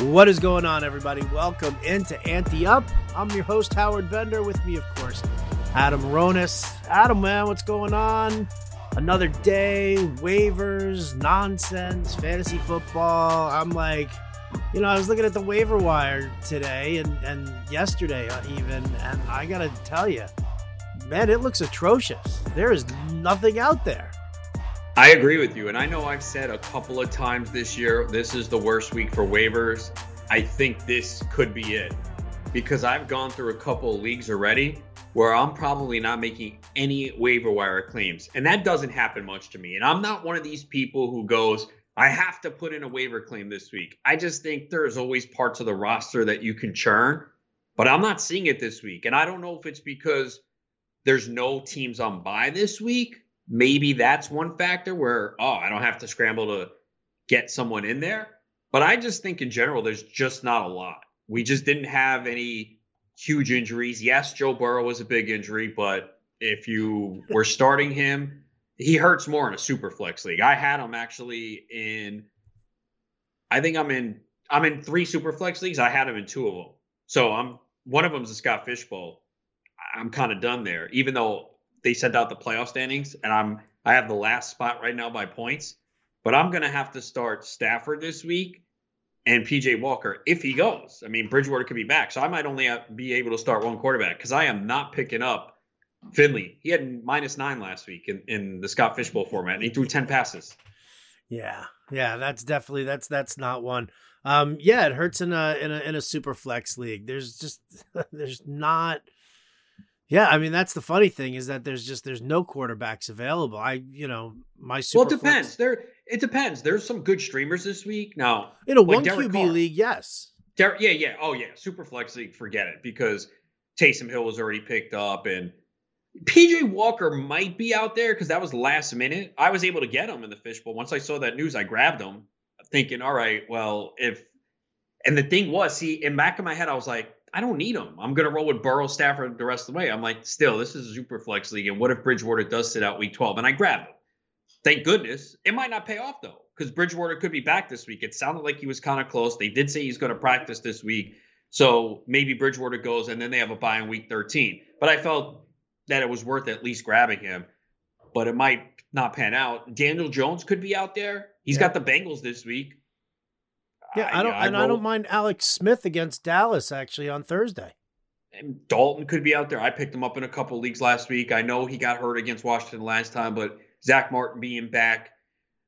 What is going on, everybody? Welcome into Ante Up. I'm your host, Howard Bender. With me, of course, Adam Ronis. Adam, man, what's going on? Another day, waivers, nonsense, fantasy football. I'm like, you know, I was looking at the waiver wire today and, and yesterday, uh, even, and I got to tell you, man, it looks atrocious. There is nothing out there. I agree with you. And I know I've said a couple of times this year, this is the worst week for waivers. I think this could be it because I've gone through a couple of leagues already where I'm probably not making any waiver wire claims. And that doesn't happen much to me. And I'm not one of these people who goes, I have to put in a waiver claim this week. I just think there's always parts of the roster that you can churn, but I'm not seeing it this week. And I don't know if it's because there's no teams on bye this week maybe that's one factor where oh i don't have to scramble to get someone in there. But i just think in general there's just not a lot. We just didn't have any huge injuries. Yes joe burrow was a big injury but if you were starting him he hurts more in a super flex league. I had him actually in i think i'm in i'm in three super flex leagues. I had him in two of them so i'm one of them's a scott fishbowl. I'm kind of done there even though they sent out the playoff standings, and I'm I have the last spot right now by points. But I'm gonna have to start Stafford this week and PJ Walker if he goes. I mean, Bridgewater could be back, so I might only be able to start one quarterback because I am not picking up Finley. He had minus nine last week in, in the Scott Fishbowl format, and he threw ten passes. Yeah, yeah, that's definitely that's that's not one. Um, yeah, it hurts in a in a in a super flex league. There's just there's not yeah, I mean that's the funny thing is that there's just there's no quarterbacks available. I you know my super well it depends. Flex, there it depends. There's some good streamers this week now. In a like one Derek QB Carr. league, yes. Der- yeah, yeah, oh yeah, super flex league, forget it because Taysom Hill was already picked up and PJ Walker might be out there because that was last minute. I was able to get him in the fishbowl. Once I saw that news, I grabbed him, thinking, all right, well, if and the thing was, see, in back of my head, I was like, I don't need him. I'm going to roll with Burrow, Stafford the rest of the way. I'm like, still, this is a super flex league. And what if Bridgewater does sit out week 12? And I grab him. Thank goodness. It might not pay off though, because Bridgewater could be back this week. It sounded like he was kind of close. They did say he's going to practice this week. So maybe Bridgewater goes and then they have a bye in week 13. But I felt that it was worth at least grabbing him. But it might not pan out. Daniel Jones could be out there. He's yeah. got the Bengals this week. Yeah, I don't, I, and I, I don't mind Alex Smith against Dallas actually on Thursday. And Dalton could be out there. I picked him up in a couple leagues last week. I know he got hurt against Washington last time, but Zack Martin being back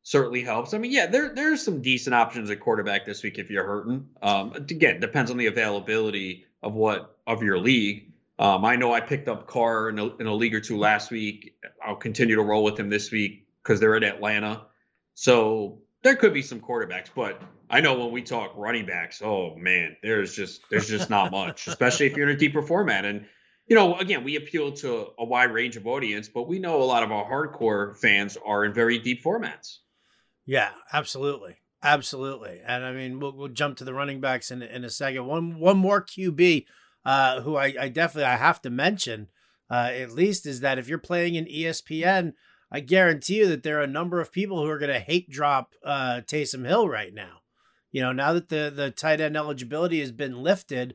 certainly helps. I mean, yeah, there there's some decent options at quarterback this week if you're hurting. Um, again, depends on the availability of what of your league. Um, I know I picked up Carr in a, in a league or two last week. I'll continue to roll with him this week because they're in Atlanta. So there could be some quarterbacks, but I know when we talk running backs, oh man, there's just there's just not much, especially if you're in a deeper format. And you know, again, we appeal to a wide range of audience, but we know a lot of our hardcore fans are in very deep formats. Yeah, absolutely, absolutely. And I mean, we'll, we'll jump to the running backs in in a second. One one more QB uh, who I, I definitely I have to mention uh, at least is that if you're playing in ESPN I guarantee you that there are a number of people who are going to hate drop uh, Taysom Hill right now. You know, now that the the tight end eligibility has been lifted,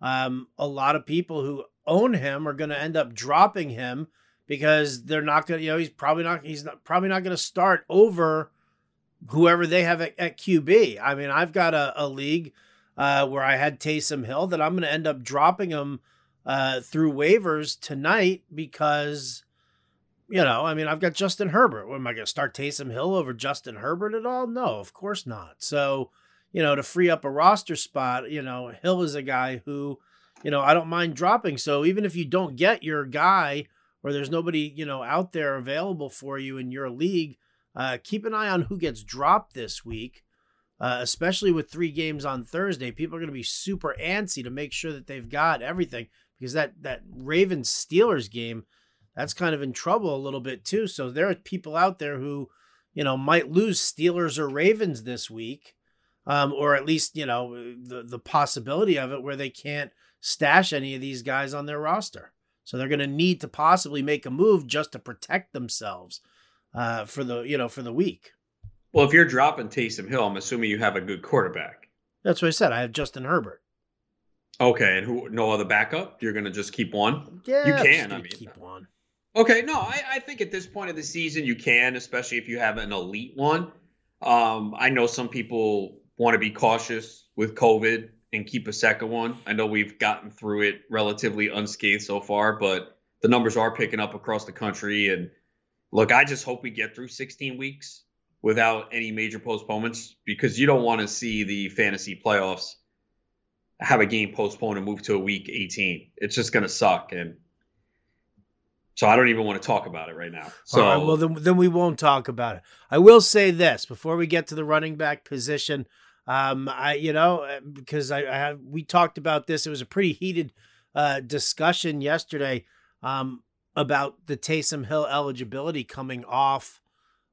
um, a lot of people who own him are going to end up dropping him because they're not going to. You know, he's probably not. He's not probably not going to start over whoever they have at, at QB. I mean, I've got a, a league uh, where I had Taysom Hill that I'm going to end up dropping him uh, through waivers tonight because you know, I mean, I've got Justin Herbert. What am I going to start Taysom Hill over Justin Herbert at all? No, of course not. So, you know, to free up a roster spot, you know, Hill is a guy who, you know, I don't mind dropping. So even if you don't get your guy or there's nobody, you know, out there available for you in your league, uh, keep an eye on who gets dropped this week. Uh, especially with three games on Thursday, people are going to be super antsy to make sure that they've got everything because that that Ravens Steelers game that's kind of in trouble a little bit too. So there are people out there who, you know, might lose Steelers or Ravens this week, um, or at least you know the the possibility of it where they can't stash any of these guys on their roster. So they're going to need to possibly make a move just to protect themselves uh, for the you know for the week. Well, if you're dropping Taysom Hill, I'm assuming you have a good quarterback. That's what I said. I have Justin Herbert. Okay, and who? No other backup. You're gonna just keep one. Yeah, you can. I mean, keep one. Okay, no, I, I think at this point of the season you can, especially if you have an elite one. Um, I know some people want to be cautious with COVID and keep a second one. I know we've gotten through it relatively unscathed so far, but the numbers are picking up across the country. And look, I just hope we get through 16 weeks without any major postponements because you don't want to see the fantasy playoffs have a game postponed and move to a week 18. It's just going to suck. And so I don't even want to talk about it right now. So right, well, then, then we won't talk about it. I will say this before we get to the running back position. Um, I, you know, uh, because I, I have, we talked about this. It was a pretty heated uh, discussion yesterday um, about the Taysom Hill eligibility coming off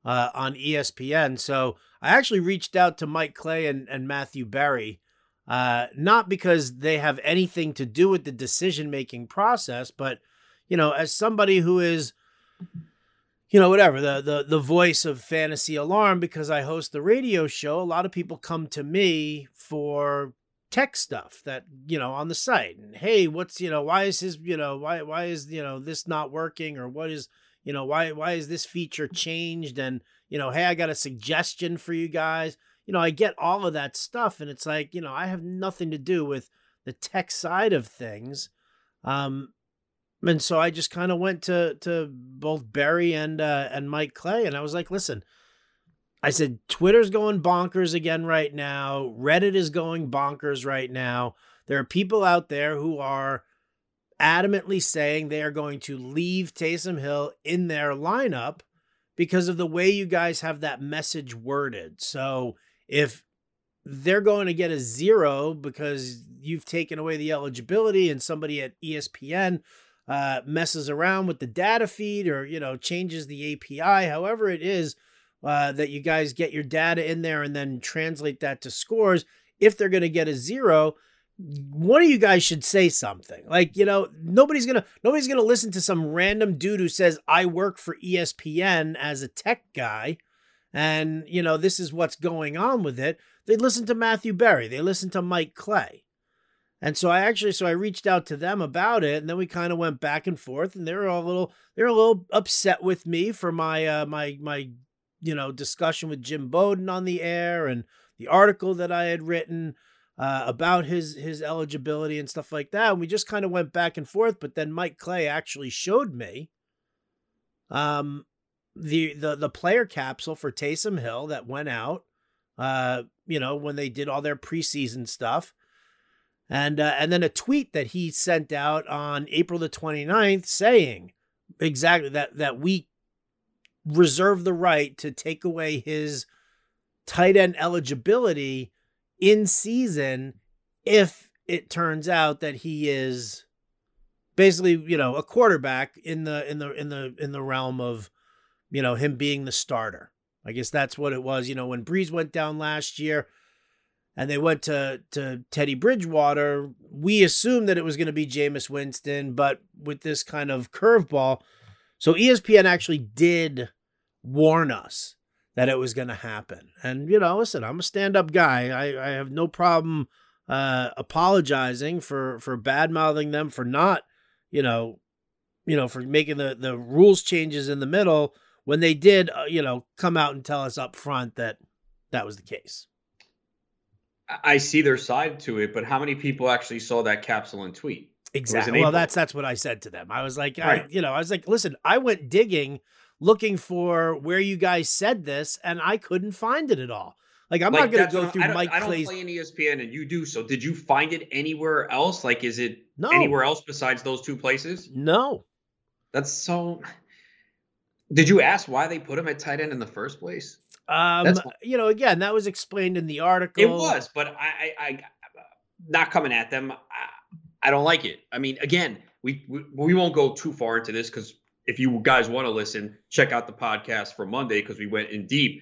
uh, on ESPN. So I actually reached out to Mike Clay and, and Matthew Berry, uh, not because they have anything to do with the decision making process, but you know, as somebody who is, you know, whatever the the the voice of Fantasy Alarm, because I host the radio show, a lot of people come to me for tech stuff that you know on the site and hey what's you know why is his you know why why is you know this not working or what is you know why why is this feature changed? And you know hey i got a suggestion for you guys. You know i get all of that stuff and it's like you know i have nothing to do with the tech side of things. Um and so i just kind of went to to both Berry and uh and mike clay and i was like listen I said, Twitter's going bonkers again right now. Reddit is going bonkers right now. There are people out there who are adamantly saying they are going to leave Taysom Hill in their lineup because of the way you guys have that message worded. So if they're going to get a zero because you've taken away the eligibility and somebody at ESPN uh, messes around with the data feed or, you know, changes the API, however it is, uh, that you guys get your data in there and then translate that to scores. If they're going to get a zero, one of you guys should say something. Like, you know, nobody's to nobody's to listen to some random dude who says I work for ESPN as a tech guy and, you know, this is what's going on with it. They listen to Matthew Berry. They listen to Mike Clay. And so I actually so I reached out to them about it and then we kind of went back and forth and they were a little they were a little upset with me for my uh my my you know discussion with Jim Bowden on the air and the article that I had written uh, about his his eligibility and stuff like that. And we just kind of went back and forth. But then Mike Clay actually showed me um, the the the player capsule for Taysom Hill that went out. Uh, you know when they did all their preseason stuff. And uh, and then a tweet that he sent out on April the 29th saying exactly that that we reserve the right to take away his tight end eligibility in season if it turns out that he is basically you know a quarterback in the in the in the in the realm of you know him being the starter. I guess that's what it was you know when Brees went down last year and they went to to teddy bridgewater we assumed that it was going to be Jameis winston but with this kind of curveball so espn actually did warn us that it was going to happen. And, you know, listen, I'm a stand up guy. I, I have no problem uh, apologizing for, for bad mouthing them for not, you know, you know, for making the, the rules changes in the middle when they did, uh, you know, come out and tell us up front that that was the case. I see their side to it, but how many people actually saw that capsule and tweet? Exactly. Well, that's that's what I said to them. I was like, right. I, you know, I was like, listen, I went digging looking for where you guys said this, and I couldn't find it at all. Like I'm like, not going to go through I Mike I don't Clay's. play in ESPN, and you do. So did you find it anywhere else? Like, is it No. anywhere else besides those two places? No, That's so. Did you ask why they put him at tight end in the first place? Um, you know, again, that was explained in the article. It was, but I, I, I not coming at them. I, I don't like it. I mean, again, we we, we won't go too far into this because if you guys want to listen, check out the podcast for Monday because we went in deep.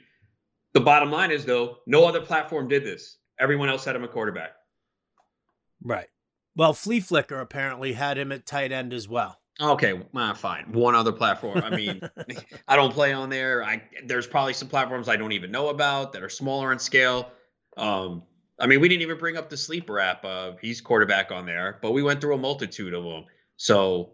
The bottom line is though, no other platform did this. Everyone else had him a quarterback. right. Well, Fleaflicker apparently had him at tight end as well. Okay, well, fine. One other platform. I mean, I don't play on there. I there's probably some platforms I don't even know about that are smaller in scale. Um, I mean, we didn't even bring up the sleeper app. Uh, he's quarterback on there, but we went through a multitude of them. So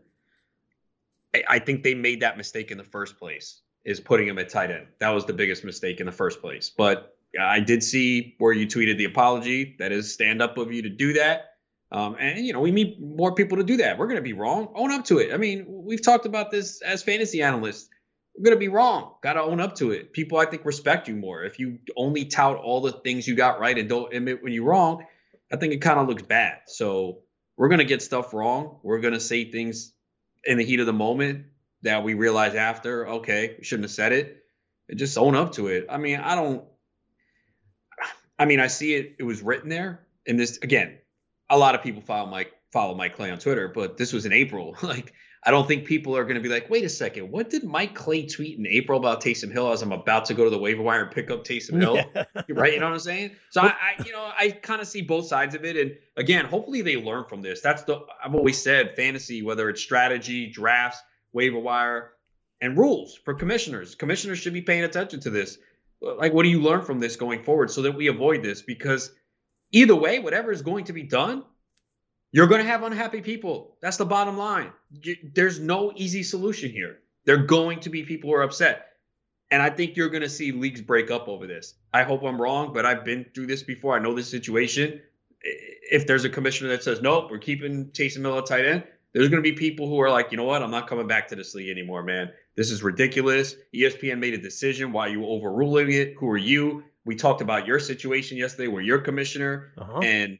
I, I think they made that mistake in the first place, is putting him at tight end. That was the biggest mistake in the first place. But I did see where you tweeted the apology. That is stand up of you to do that. Um, and you know, we need more people to do that. We're going to be wrong. Own up to it. I mean, we've talked about this as fantasy analysts. We're going to be wrong. Got to own up to it. People, I think, respect you more. If you only tout all the things you got right and don't admit when you're wrong, I think it kind of looks bad. So we're going to get stuff wrong. We're going to say things in the heat of the moment that we realize after, okay, we shouldn't have said it. And just own up to it. I mean, I don't. I mean, I see it. It was written there. And this again, a lot of people follow Mike follow Mike Clay on Twitter, but this was in April. like, I don't think people are going to be like, wait a second, what did Mike Clay tweet in April about Taysom Hill as I'm about to go to the waiver wire and pick up Taysom Hill? Yeah. right? You know what I'm saying? So I, I you know, I kind of see both sides of it. And again, hopefully they learn from this. That's the I've always said fantasy, whether it's strategy, drafts, waiver wire, and rules for commissioners. Commissioners should be paying attention to this. Like, what do you learn from this going forward so that we avoid this? Because either way, whatever is going to be done, you're going to have unhappy people. That's the bottom line. There's no easy solution here. There are going to be people who are upset. And I think you're going to see leagues break up over this. I hope I'm wrong, but I've been through this before. I know this situation. If there's a commissioner that says, nope, we're keeping Taysom Hill at tight end, there's going to be people who are like, you know what? I'm not coming back to this league anymore, man. This is ridiculous. ESPN made a decision. Why are you overruling it? Who are you? We talked about your situation yesterday where you're commissioner. Uh-huh. And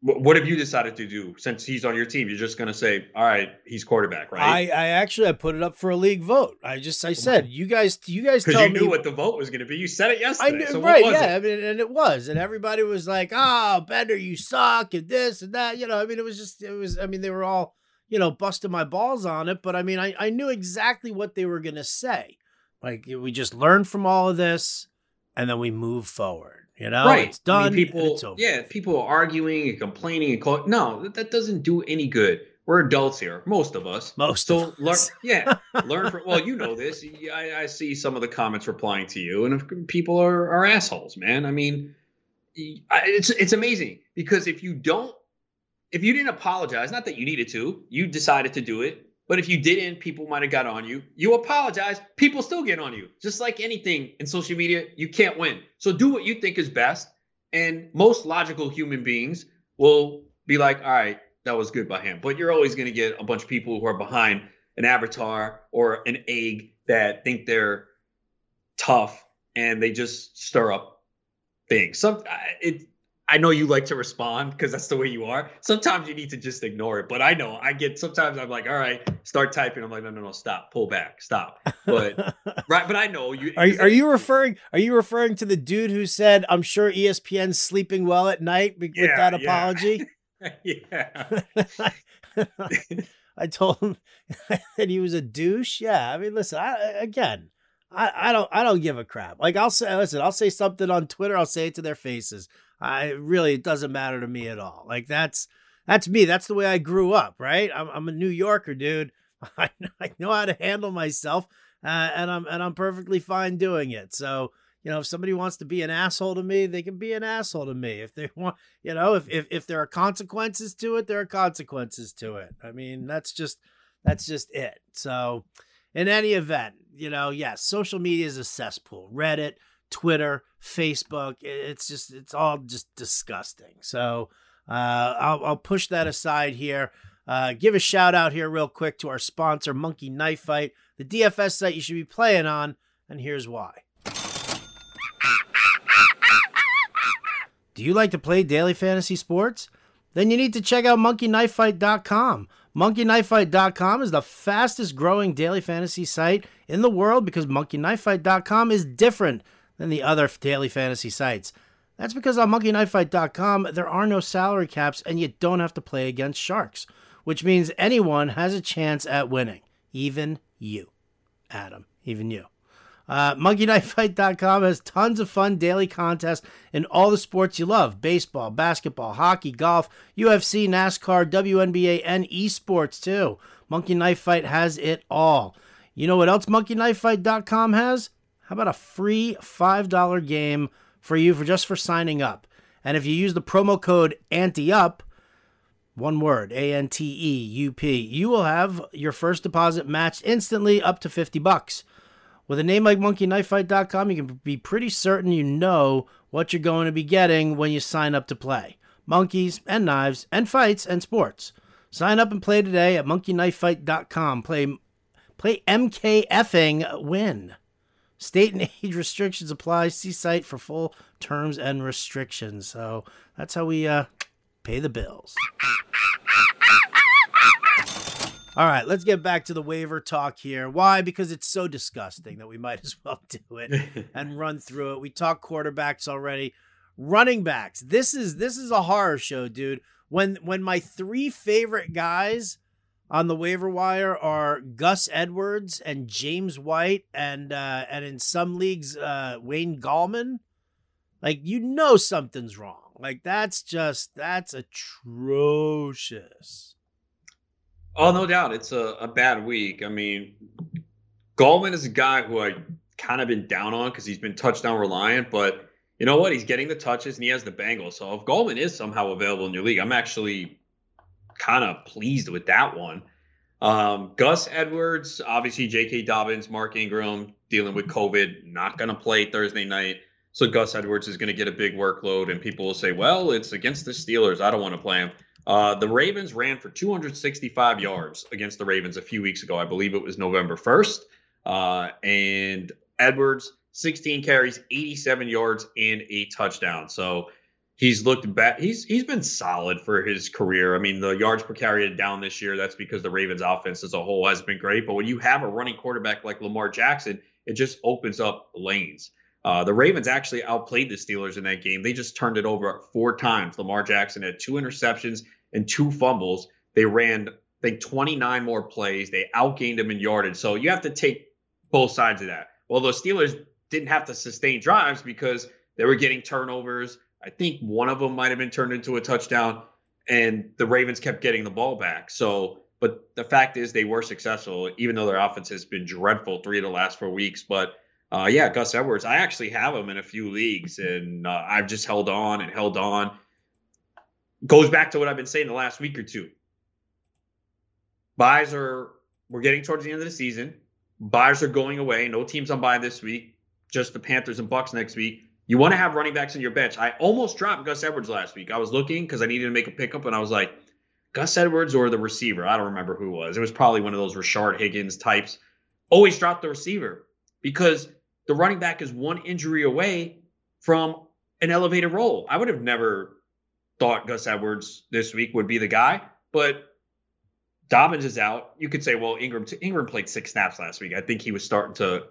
what have you decided to do since he's on your team? You're just going to say, "All right, he's quarterback, right?" I, I actually I put it up for a league vote. I just I said, "You guys, you guys because you knew me, what the vote was going to be. You said it yesterday, I knew, so right? yeah, it? I mean, and it was, and everybody was like, "Oh, Bender, you suck," and this and that. You know, I mean, it was just, it was. I mean, they were all, you know, busting my balls on it, but I mean, I I knew exactly what they were going to say. Like we just learned from all of this, and then we move forward. You know, right. it's done. I mean, people, yeah, people are arguing and complaining and calling. no, that, that doesn't do any good. We're adults here, most of us. Most so of learn, yeah, learn from. Well, you know this. I, I, see some of the comments replying to you, and if people are, are assholes, man. I mean, it's it's amazing because if you don't, if you didn't apologize, not that you needed to, you decided to do it. But if you didn't, people might have got on you. You apologize, people still get on you. Just like anything in social media, you can't win. So do what you think is best. And most logical human beings will be like, all right, that was good by him. But you're always going to get a bunch of people who are behind an avatar or an egg that think they're tough and they just stir up things. Some it I know you like to respond because that's the way you are. Sometimes you need to just ignore it. But I know I get sometimes I'm like, all right, start typing. I'm like, no, no, no, stop, pull back, stop. But right, but I know you. Are are you referring? Are you referring to the dude who said, "I'm sure ESPN's sleeping well at night" with yeah, that apology? Yeah. I told him that he was a douche. Yeah, I mean, listen. I, again, I, I don't I don't give a crap. Like I'll say, listen, I'll say something on Twitter. I'll say it to their faces. I really it doesn't matter to me at all. Like that's that's me. That's the way I grew up, right? I'm, I'm a New Yorker, dude. I, I know how to handle myself, uh, and I'm and I'm perfectly fine doing it. So you know, if somebody wants to be an asshole to me, they can be an asshole to me. If they want, you know, if if if there are consequences to it, there are consequences to it. I mean, that's just that's just it. So, in any event, you know, yes, social media is a cesspool. Reddit, Twitter, Facebook. It's just it's all just disgusting. So uh, I'll, I'll push that aside here. Uh, give a shout out here real quick to our sponsor, Monkey Knife Fight, the DFS site you should be playing on, and here's why. Do you like to play daily fantasy sports? Then you need to check out monkeyknifefight.com. Monkeyknifefight.com is the fastest growing daily fantasy site in the world because monkeyknifefight.com is different than the other daily fantasy sites. That's because on monkeyknifefight.com there are no salary caps and you don't have to play against sharks, which means anyone has a chance at winning, even you, Adam, even you. Uh, MonkeyKnifeFight.com has tons of fun daily contests in all the sports you love baseball, basketball, hockey, golf, UFC, NASCAR, WNBA, and esports too. Monkey Knife Fight has it all. You know what else MonkeyKnifeFight.com has? How about a free $5 game for you for just for signing up? And if you use the promo code ANTEUP, one word, A N T E U P, you will have your first deposit matched instantly up to 50 bucks. With a name like monkeyknifefight.com, you can be pretty certain you know what you're going to be getting when you sign up to play. Monkeys and knives and fights and sports. Sign up and play today at monkeyknifefight.com. Play play MKFing win. State and age restrictions apply. See site for full terms and restrictions. So that's how we uh, pay the bills. All right, let's get back to the waiver talk here. Why? Because it's so disgusting that we might as well do it and run through it. We talked quarterbacks already. Running backs. This is this is a horror show, dude. When when my three favorite guys on the waiver wire are Gus Edwards and James White and uh and in some leagues uh Wayne Gallman, like you know something's wrong. Like that's just that's atrocious. Oh, no doubt. It's a, a bad week. I mean, Gallman is a guy who I kind of been down on because he's been touchdown reliant, but you know what? He's getting the touches and he has the Bengals. So if Gallman is somehow available in your league, I'm actually kind of pleased with that one. Um, Gus Edwards, obviously J.K. Dobbins, Mark Ingram dealing with COVID, not going to play Thursday night. So Gus Edwards is going to get a big workload, and people will say, well, it's against the Steelers. I don't want to play him. Uh, the Ravens ran for 265 yards against the Ravens a few weeks ago. I believe it was November 1st. Uh, and Edwards, 16 carries, 87 yards, and a touchdown. So he's looked back. He's he's been solid for his career. I mean, the yards per carry down this year. That's because the Ravens' offense as a whole has been great. But when you have a running quarterback like Lamar Jackson, it just opens up lanes. Uh, the Ravens actually outplayed the Steelers in that game. They just turned it over four times. Lamar Jackson had two interceptions and two fumbles. They ran, I think, 29 more plays. They outgained them in yardage. So you have to take both sides of that. Well, the Steelers didn't have to sustain drives because they were getting turnovers. I think one of them might have been turned into a touchdown, and the Ravens kept getting the ball back. So, but the fact is, they were successful, even though their offense has been dreadful three of the last four weeks. But uh, yeah, Gus Edwards. I actually have him in a few leagues, and uh, I've just held on and held on. Goes back to what I've been saying the last week or two. Buys are we're getting towards the end of the season. Buyers are going away. No teams on buy this week. Just the Panthers and Bucks next week. You want to have running backs in your bench. I almost dropped Gus Edwards last week. I was looking because I needed to make a pickup, and I was like, Gus Edwards or the receiver. I don't remember who it was. It was probably one of those Rashard Higgins types. Always drop the receiver because the running back is one injury away from an elevated role. I would have never thought Gus Edwards this week would be the guy, but Dobbins is out. You could say, well, Ingram Ingram played six snaps last week. I think he was starting to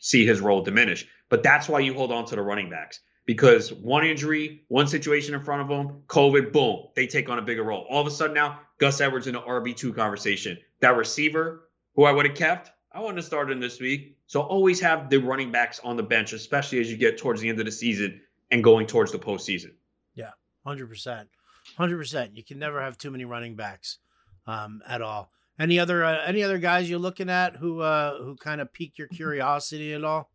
see his role diminish. But that's why you hold on to the running backs because one injury, one situation in front of them, COVID, boom, they take on a bigger role. All of a sudden now, Gus Edwards in an RB two conversation. That receiver, who I would have kept, I wouldn't have started him this week. So always have the running backs on the bench, especially as you get towards the end of the season and going towards the postseason. Yeah, hundred percent, hundred percent. You can never have too many running backs um, at all. Any other uh, any other guys you're looking at who uh, who kind of pique your curiosity at all?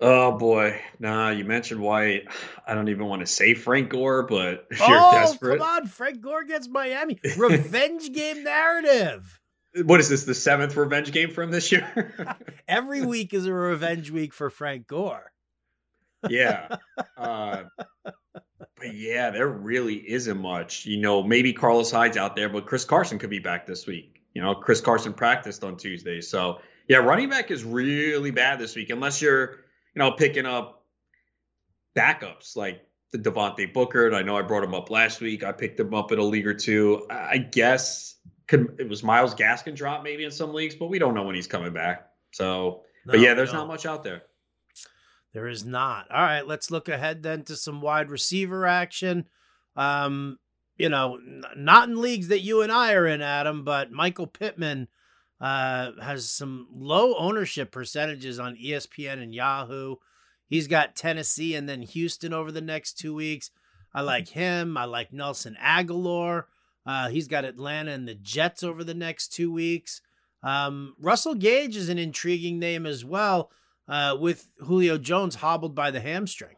Oh boy, nah. You mentioned White. I don't even want to say Frank Gore, but if you're oh, desperate, come on, Frank Gore gets Miami revenge game narrative. What is this? The seventh revenge game from this year? Every week is a revenge week for Frank Gore. yeah. Uh, but yeah, there really isn't much. You know, maybe Carlos Hyde's out there, but Chris Carson could be back this week. You know, Chris Carson practiced on Tuesday. So yeah, running back is really bad this week, unless you're, you know, picking up backups like the Devontae Booker. I know I brought him up last week. I picked him up in a league or two. I guess could it was Myles Gaskin drop maybe in some leagues, but we don't know when he's coming back. So, no, but yeah, there's no. not much out there. There is not. All right, let's look ahead then to some wide receiver action. Um, you know, n- not in leagues that you and I are in, Adam, but Michael Pittman uh, has some low ownership percentages on ESPN and Yahoo. He's got Tennessee and then Houston over the next two weeks. I like him. I like Nelson Agholor. Uh, he's got Atlanta and the Jets over the next two weeks. Um, Russell Gage is an intriguing name as well, uh, with Julio Jones hobbled by the hamstring.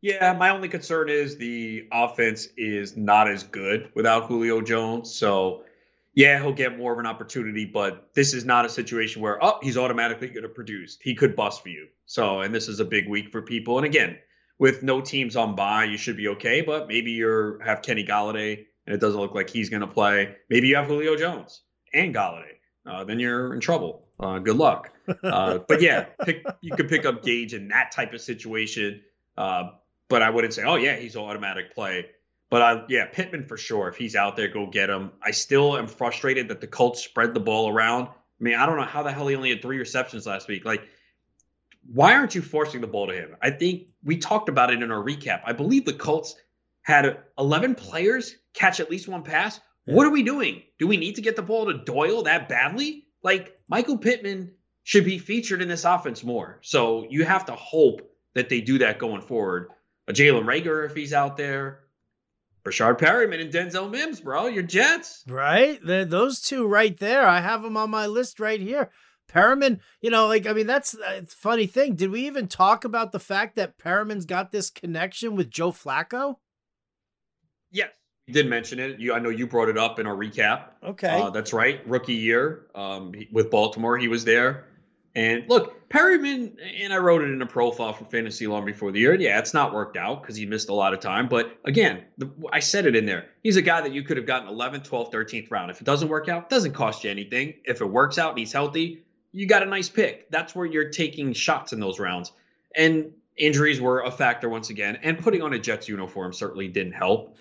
Yeah, my only concern is the offense is not as good without Julio Jones. So, yeah, he'll get more of an opportunity, but this is not a situation where, oh, he's automatically going to produce. He could bust for you. So, and this is a big week for people. And again, with no teams on bye, you should be okay. But maybe you have Kenny Golladay and it doesn't look like he's going to play. Maybe you have Julio Jones and Golladay. Uh, then you're in trouble. Uh, good luck. Uh, but yeah, pick, you could pick up Gage in that type of situation. Uh, but I wouldn't say, oh yeah, he's automatic play. But I, yeah, Pittman for sure. If he's out there, go get him. I still am frustrated that the Colts spread the ball around. I mean, I don't know how the hell he only had three receptions last week. Like, why aren't you forcing the ball to him? I think we talked about it in our recap. I believe the Colts had 11 players catch at least one pass. Yeah. What are we doing? Do we need to get the ball to Doyle that badly? Like, Michael Pittman should be featured in this offense more. So you have to hope that they do that going forward a Jalen Reagor, if he's out there. Breshad Perriman and Denzel Mims, bro. Your Jets. Right. The, those two right there. I have them on my list right here. Perriman, you know, like, I mean, that's a funny thing. Did we even talk about the fact that Perriman's got this connection with Joe Flacco? Yes. You did mention it. You, I know you brought it up in our recap. Okay. Uh, that's right. Rookie year um, with Baltimore, he was there. And look, Perriman, and I wrote it in a profile for Fantasy long before the year. Yeah, it's not worked out because he missed a lot of time. But again, the, I said it in there. He's a guy that you could have gotten 11th, 12th, 13th round. If it doesn't work out, it doesn't cost you anything. If it works out and he's healthy, you got a nice pick. That's where you're taking shots in those rounds. And injuries were a factor once again. And putting on a Jets uniform certainly didn't help.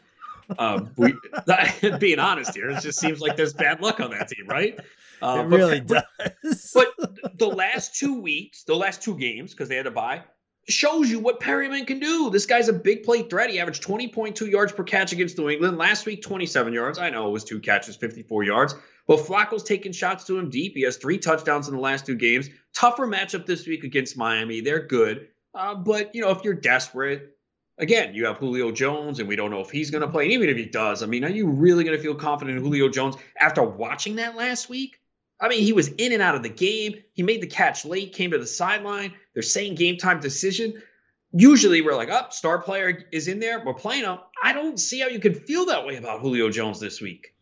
Um, we, being honest here, it just seems like there's bad luck on that team, right? Uh, it really but, does. but the last two weeks, the last two games, because they had to buy, shows you what Perriman can do. This guy's a big play threat. He averaged 20.2 yards per catch against New England. Last week, 27 yards. I know it was two catches, 54 yards. But Flacco's taking shots to him deep. He has three touchdowns in the last two games. Tougher matchup this week against Miami. They're good. Uh, but, you know, if you're desperate, again, you have Julio Jones, and we don't know if he's going to play. And even if he does, I mean, are you really going to feel confident in Julio Jones after watching that last week? I mean, he was in and out of the game. He made the catch late, came to the sideline. They're saying game time decision. Usually we're like, up, oh, star player is in there. We're playing him. I don't see how you can feel that way about Julio Jones this week.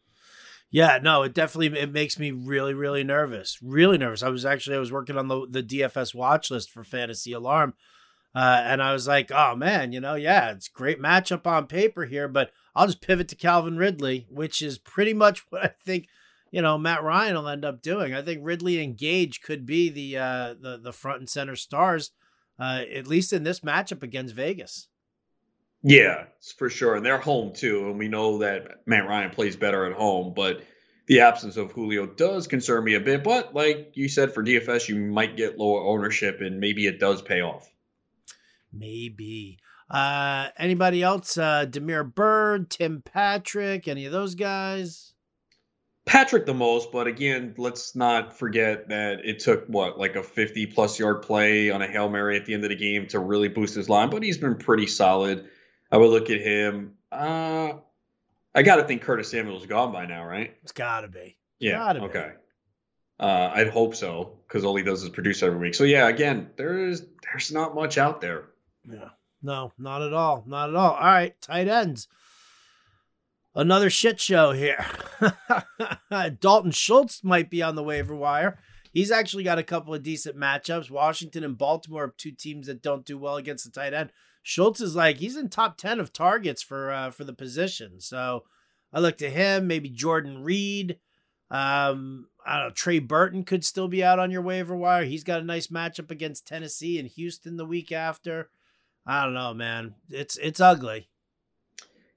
Yeah, no, it definitely it makes me really, really nervous. Really nervous. I was actually I was working on the the DFS watch list for Fantasy Alarm. Uh, and I was like, oh man, you know, yeah, it's great matchup on paper here, but I'll just pivot to Calvin Ridley, which is pretty much what I think you know Matt Ryan will end up doing. I think Ridley and Gage could be the uh, the the front and center stars, uh, at least in this matchup against Vegas. Yeah, for sure, and they're home too, and we know that Matt Ryan plays better at home, but the absence of Julio does concern me a bit. But like you said, for DFS, you might get lower ownership, and maybe it does pay off. Maybe. Uh, anybody else? Uh, Damiere Byrd, Tim Patrick, any of those guys? Patrick the most, but again, let's not forget that it took what like a 50 plus yard play on a Hail Mary at the end of the game to really boost his line, but he's been pretty solid. I would look at him. Uh I gotta think Curtis Samuel's gone by now, right? It's gotta be. Yeah. Gotta okay. Be. Uh, I'd hope so because all he does is produce every week. So yeah, again, there's there's not much out there. Yeah. No, not at all. Not at all. All right, tight ends another shit show here. Dalton Schultz might be on the waiver wire. He's actually got a couple of decent matchups. Washington and Baltimore are two teams that don't do well against the tight end. Schultz is like he's in top ten of targets for uh, for the position. So I look to him. Maybe Jordan Reed. Um, I don't know. Trey Burton could still be out on your waiver wire. He's got a nice matchup against Tennessee and Houston the week after. I don't know, man. It's it's ugly.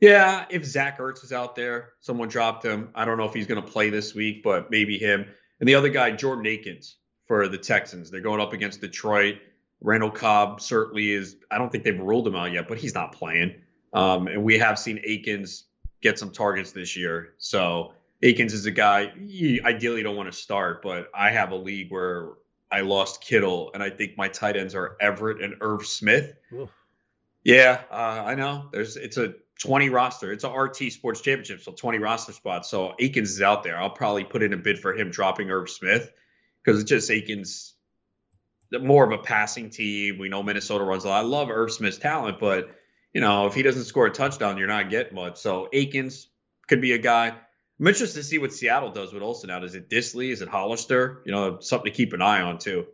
Yeah, if Zach Ertz is out there, someone dropped him. I don't know if he's going to play this week, but maybe him. And the other guy, Jordan Akins for the Texans. They're going up against Detroit. Randall Cobb certainly is. I don't think they've ruled him out yet, but he's not playing. Um, and we have seen Akins get some targets this year. So Akins is a guy you ideally don't want to start, but I have a league where I lost Kittle, and I think my tight ends are Everett and Irv Smith. Ooh. Yeah, uh, I know. There's it's a 20 roster. It's a RT Sports Championship, so 20 roster spots. So Akins is out there. I'll probably put in a bid for him dropping Irv Smith because it's just Akins more of a passing team. We know Minnesota runs a lot. I love Irv Smith's talent, but you know, if he doesn't score a touchdown, you're not getting much. So Akins could be a guy. I'm interested to see what Seattle does with Olson out. Is it Dissly? Is it Hollister? You know, something to keep an eye on too.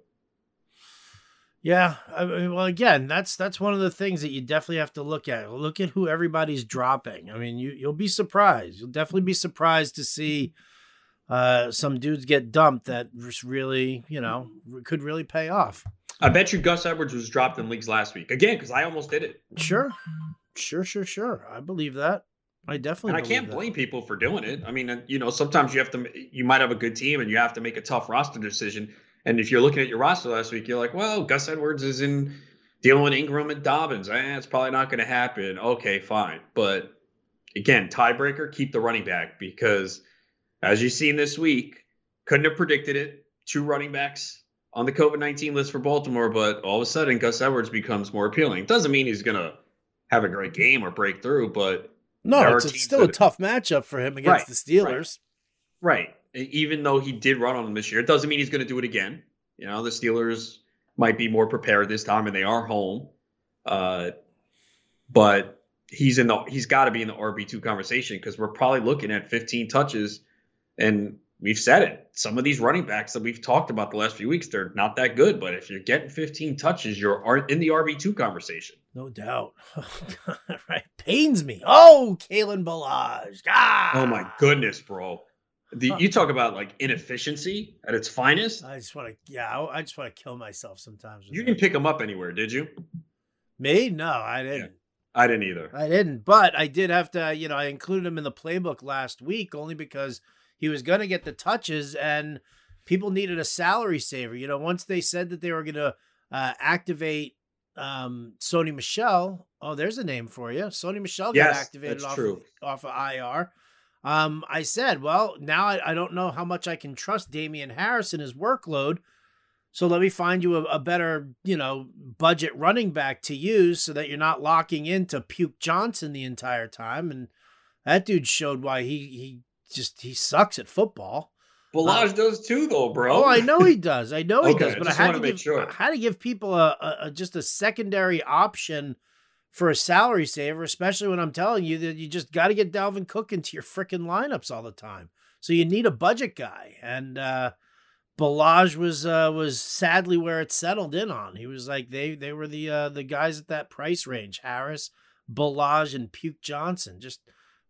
Yeah, I mean, well, again, that's that's one of the things that you definitely have to look at. Look at who everybody's dropping. I mean, you you'll be surprised. You'll definitely be surprised to see uh, some dudes get dumped that just really, you know, could really pay off. I bet you Gus Edwards was dropped in leagues last week again because I almost did it. Sure, sure, sure, sure. I believe that. I definitely. And I can't that. blame people for doing it. I mean, you know, sometimes you have to. You might have a good team and you have to make a tough roster decision. And if you're looking at your roster last week, you're like, well, Gus Edwards is in dealing with Ingram and Dobbins. Eh, it's probably not going to happen. Okay, fine. But again, tiebreaker, keep the running back because as you've seen this week, couldn't have predicted it. Two running backs on the COVID 19 list for Baltimore, but all of a sudden, Gus Edwards becomes more appealing. Doesn't mean he's going to have a great game or break through, but. No, it's, it's still a tough matchup for him against right, the Steelers. Right. right. Even though he did run on them this year, it doesn't mean he's going to do it again. You know, the Steelers might be more prepared this time, and they are home. Uh, but he's in the he's got to be in the RB two conversation because we're probably looking at 15 touches and we've said it. Some of these running backs that we've talked about the last few weeks, they're not that good. But if you're getting 15 touches, you're in the RB2 conversation. No doubt. right. Pains me. Oh, Kalen Ballage. Ah! Oh, my goodness, bro. The, you talk about like inefficiency at its finest. I just want to, yeah, I, just want to kill myself sometimes. You didn't pick him up anywhere, did you? Me? No, I didn't. Yeah. I didn't either. I didn't, but I did have to, you know, I included him in the playbook last week only because – he was going to get the touches, and people needed a salary saver. You know, once they said that they were going to uh, activate um, Sony Michel, oh, there's a name for you. Sony Michel yes, got activated off of, off of IR. Um, I said, well, now I, I, don't know how much I can trust Damien Harris and his workload. So let me find you a, a, better, you know, budget running back to use so that you're not locking into Puke Johnson the entire time. And that dude showed why he he just he sucks at football. Ballage uh, does too, though, bro. Oh, I know he does. I know he okay, does. But I, had to, give, sure. I had to give people a, a, a, just a secondary option for a salary saver, especially when I'm telling you that you just got to get Dalvin Cook into your freaking lineups all the time. So you need a budget guy, and uh, Ballage was uh, was sadly where it settled in on. He was like they they were the uh, the guys at that price range: Harris, Ballage, and Puke Johnson. Just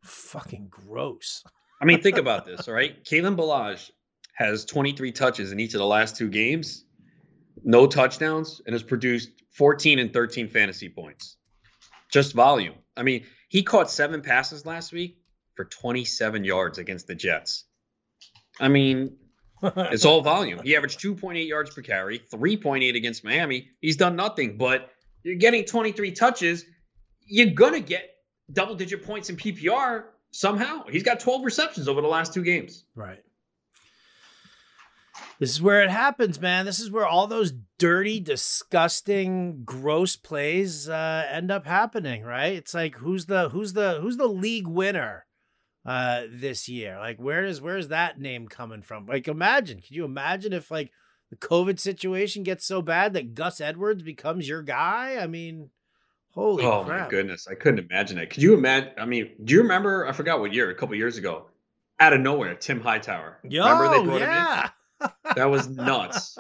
fucking gross. I mean, think about this, all right? Kalen Ballage has 23 touches in each of the last two games, no touchdowns, and has produced 14 and 13 fantasy points. Just volume. I mean, he caught seven passes last week for 27 yards against the Jets. I mean, it's all volume. He averaged 2.8 yards per carry, 3.8 against Miami. He's done nothing, but you're getting 23 touches. You're going to get double digit points in PPR somehow. He's got 12 receptions over the last two games. Right. This is where it happens, man. This is where all those dirty, disgusting, gross plays uh, end up happening, right? It's like who's the who's the who's the league winner uh, this year? Like where is where's that name coming from? Like imagine, could you imagine if like the COVID situation gets so bad that Gus Edwards becomes your guy? I mean, Holy oh crap. my goodness, I couldn't imagine it. Could you imagine? I mean, do you remember? I forgot what year, a couple years ago, out of nowhere, Tim Hightower. Yo, remember they brought yeah. him in? That was nuts.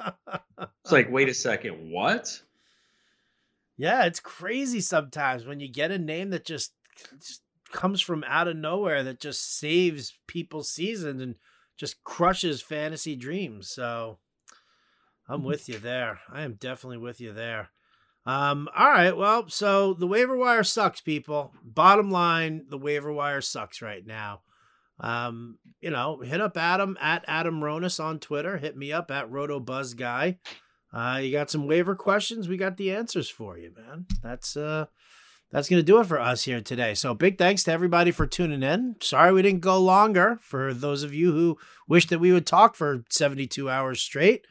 it's like, wait a second, what? Yeah, it's crazy sometimes when you get a name that just, just comes from out of nowhere that just saves people's seasons and just crushes fantasy dreams. So I'm mm-hmm. with you there. I am definitely with you there. Um, all right, well, so the waiver wire sucks, people. Bottom line, the waiver wire sucks right now. Um, you know, hit up Adam at Adam Ronis on Twitter. Hit me up at Roto Buzz Guy. Uh, you got some waiver questions? We got the answers for you, man. That's uh that's gonna do it for us here today. So big thanks to everybody for tuning in. Sorry we didn't go longer for those of you who wish that we would talk for 72 hours straight.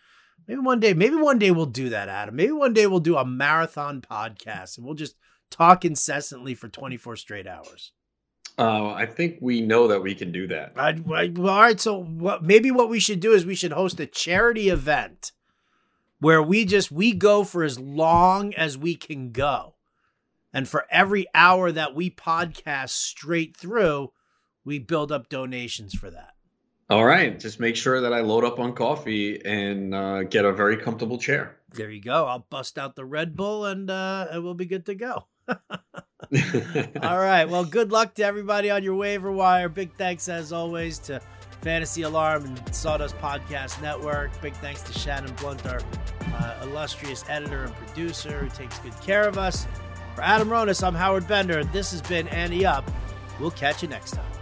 Maybe one day, maybe one day we'll do that, Adam. Maybe one day we'll do a marathon podcast and we'll just talk incessantly for 24 straight hours. Uh, I think we know that we can do that. I, I, well, all right. So what, maybe what we should do is we should host a charity event where we just we go for as long as we can go, And for every hour that we podcast straight through, we build up donations for that. All right. Just make sure that I load up on coffee and uh, get a very comfortable chair. There you go. I'll bust out the Red Bull and uh, and we'll be good to go. All right. Well, good luck to everybody on your waiver wire. Big thanks, as always, to Fantasy Alarm and Sawdust Podcast Network. Big thanks to Shannon Blunt, our uh, illustrious editor and producer who takes good care of us. For Adam Ronis, I'm Howard Bender. This has been Ante Up. We'll catch you next time.